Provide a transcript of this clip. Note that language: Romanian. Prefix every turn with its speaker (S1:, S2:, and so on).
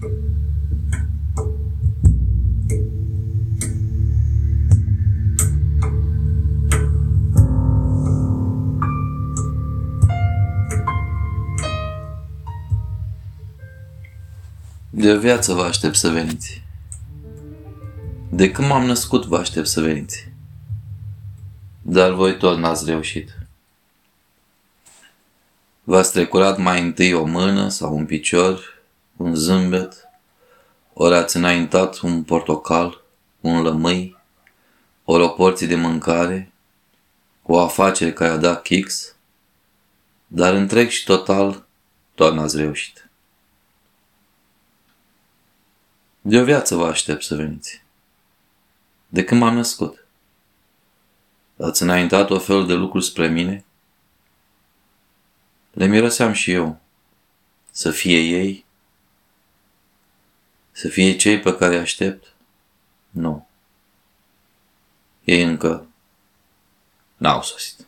S1: De o viață vă aștept să veniți. De când m-am născut vă aștept să veniți. Dar voi tot n-ați reușit. V-ați trecurat mai întâi o mână sau un picior, un zâmbet, ori ați înaintat un portocal, un lămâi, ori o porție de mâncare, o afacere care a dat kicks, dar întreg și total tot n-ați reușit. De o viață vă aștept să veniți. De când m-am născut. Ați înaintat o fel de lucruri spre mine? Le miroseam și eu. Să fie ei? Să fie cei pe care aștept? Nu. Ei încă n-au sosit.